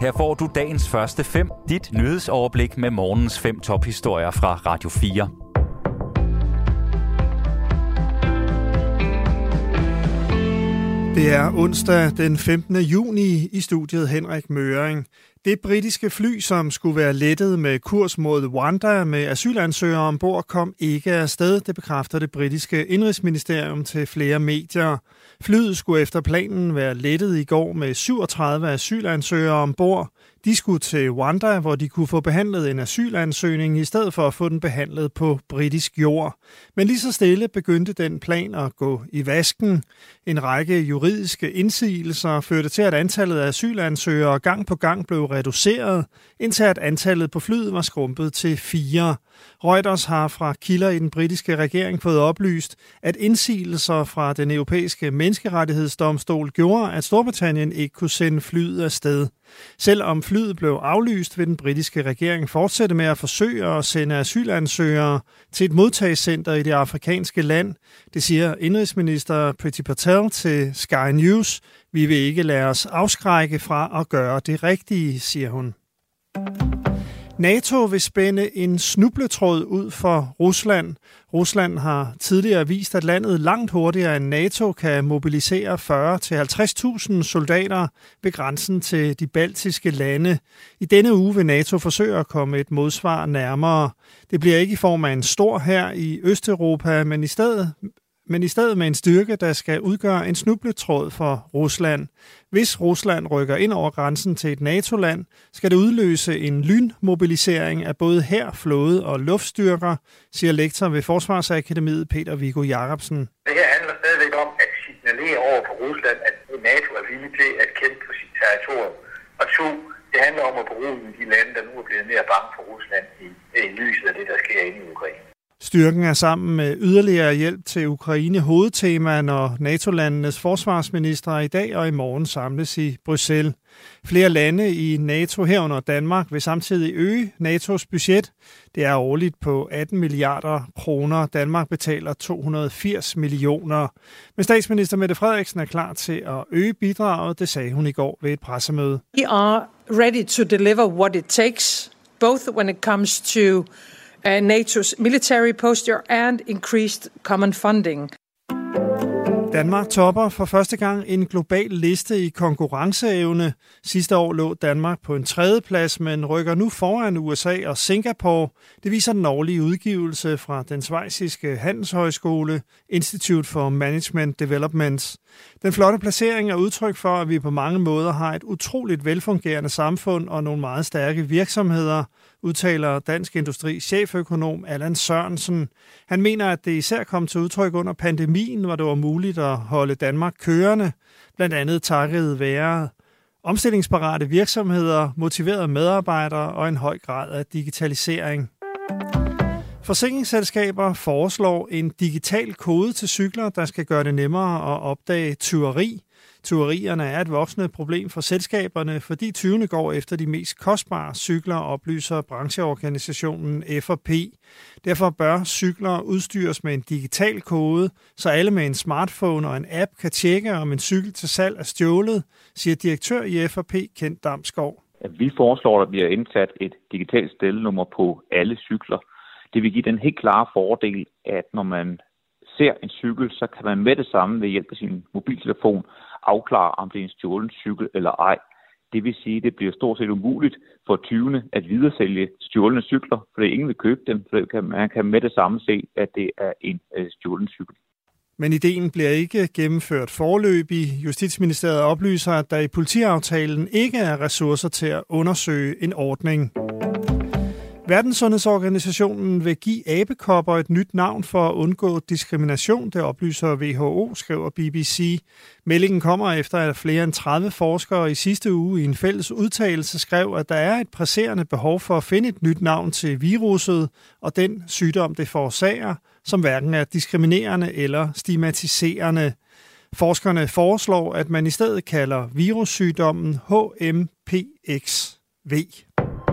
Her får du dagens første fem, dit nyhedsoverblik med morgens fem tophistorier fra Radio 4. Det er onsdag den 15. juni i studiet Henrik Møring. Det britiske fly, som skulle være lettet med kurs mod Rwanda med asylansøgere ombord, kom ikke afsted. Det bekræfter det britiske indrigsministerium til flere medier. Flyet skulle efter planen være lettet i går med 37 asylansøgere ombord. De skulle til Rwanda, hvor de kunne få behandlet en asylansøgning, i stedet for at få den behandlet på britisk jord. Men lige så stille begyndte den plan at gå i vasken. En række juridiske indsigelser førte til, at antallet af asylansøgere gang på gang blev reduceret, indtil at antallet på flyet var skrumpet til fire. Reuters har fra kilder i den britiske regering fået oplyst, at indsigelser fra den europæiske menneskerettighedsdomstol gjorde, at Storbritannien ikke kunne sende flyet afsted. Selvom flyet blev aflyst, vil den britiske regering fortsætte med at forsøge at sende asylansøgere til et modtagscenter i det afrikanske land. Det siger indrigsminister Priti Patel til Sky News. Vi vil ikke lade os afskrække fra at gøre det rigtige, siger hun. NATO vil spænde en snubletråd ud for Rusland. Rusland har tidligere vist, at landet langt hurtigere end NATO kan mobilisere 40-50.000 soldater ved grænsen til de baltiske lande. I denne uge vil NATO forsøge at komme et modsvar nærmere. Det bliver ikke i form af en stor her i Østeuropa, men i stedet men i stedet med en styrke, der skal udgøre en snubletråd for Rusland. Hvis Rusland rykker ind over grænsen til et NATO-land, skal det udløse en lynmobilisering af både her, flåde og luftstyrker, siger lektor ved Forsvarsakademiet Peter Viggo Jacobsen. Det her handler stadigvæk om at signalere over for Rusland, at NATO er villig til at kæmpe for sit territorium. Og to, det handler om at bruge de lande, der nu er blevet mere bange for Rusland i, i lyset af det, der sker inde i Ukraine. Styrken er sammen med yderligere hjælp til Ukraine hovedtema, når NATO-landenes forsvarsminister i dag og i morgen samles i Bruxelles. Flere lande i NATO herunder Danmark vil samtidig øge NATO's budget. Det er årligt på 18 milliarder kroner. Danmark betaler 280 millioner. Men statsminister Mette Frederiksen er klar til at øge bidraget, det sagde hun i går ved et pressemøde. We are ready to deliver what it takes, both when it comes to uh, NATO's military posture and increased common funding. Danmark topper for første gang en global liste i konkurrenceevne. Sidste år lå Danmark på en tredje plads, men rykker nu foran USA og Singapore. Det viser den årlige udgivelse fra den svejsiske handelshøjskole Institute for Management Development. Den flotte placering er udtryk for, at vi på mange måder har et utroligt velfungerende samfund og nogle meget stærke virksomheder, udtaler Dansk Industri cheføkonom Allan Sørensen. Han mener, at det især kom til udtryk under pandemien, hvor det var muligt at holde Danmark kørende, blandt andet takket være omstillingsparate virksomheder, motiverede medarbejdere og en høj grad af digitalisering. Forsikringsselskaber foreslår en digital kode til cykler, der skal gøre det nemmere at opdage tyveri. Tyverierne er et voksende problem for selskaberne, fordi tyvene går efter de mest kostbare cykler, oplyser brancheorganisationen FP. Derfor bør cykler udstyres med en digital kode, så alle med en smartphone og en app kan tjekke, om en cykel til salg er stjålet, siger direktør i FP Kent Damskov. Vi foreslår, at der bliver indsat et digitalt stelnummer på alle cykler. Det vil give den helt klare fordel, at når man ser en cykel, så kan man med det samme ved hjælp af sin mobiltelefon afklare, om det er en stjålen cykel eller ej. Det vil sige, at det bliver stort set umuligt for 20'erne at videresælge stjålne cykler, for ingen vil købe dem, for man kan med det samme se, at det er en øh, stjålen cykel. Men ideen bliver ikke gennemført forløbig. Justitsministeriet oplyser, at der i politiaftalen ikke er ressourcer til at undersøge en ordning. Verdenssundhedsorganisationen vil give abekopper et nyt navn for at undgå diskrimination, det oplyser WHO, skriver BBC. Meldingen kommer efter, at flere end 30 forskere i sidste uge i en fælles udtalelse skrev, at der er et presserende behov for at finde et nyt navn til viruset og den sygdom, det forårsager, som hverken er diskriminerende eller stigmatiserende. Forskerne foreslår, at man i stedet kalder virussygdommen HMPXV.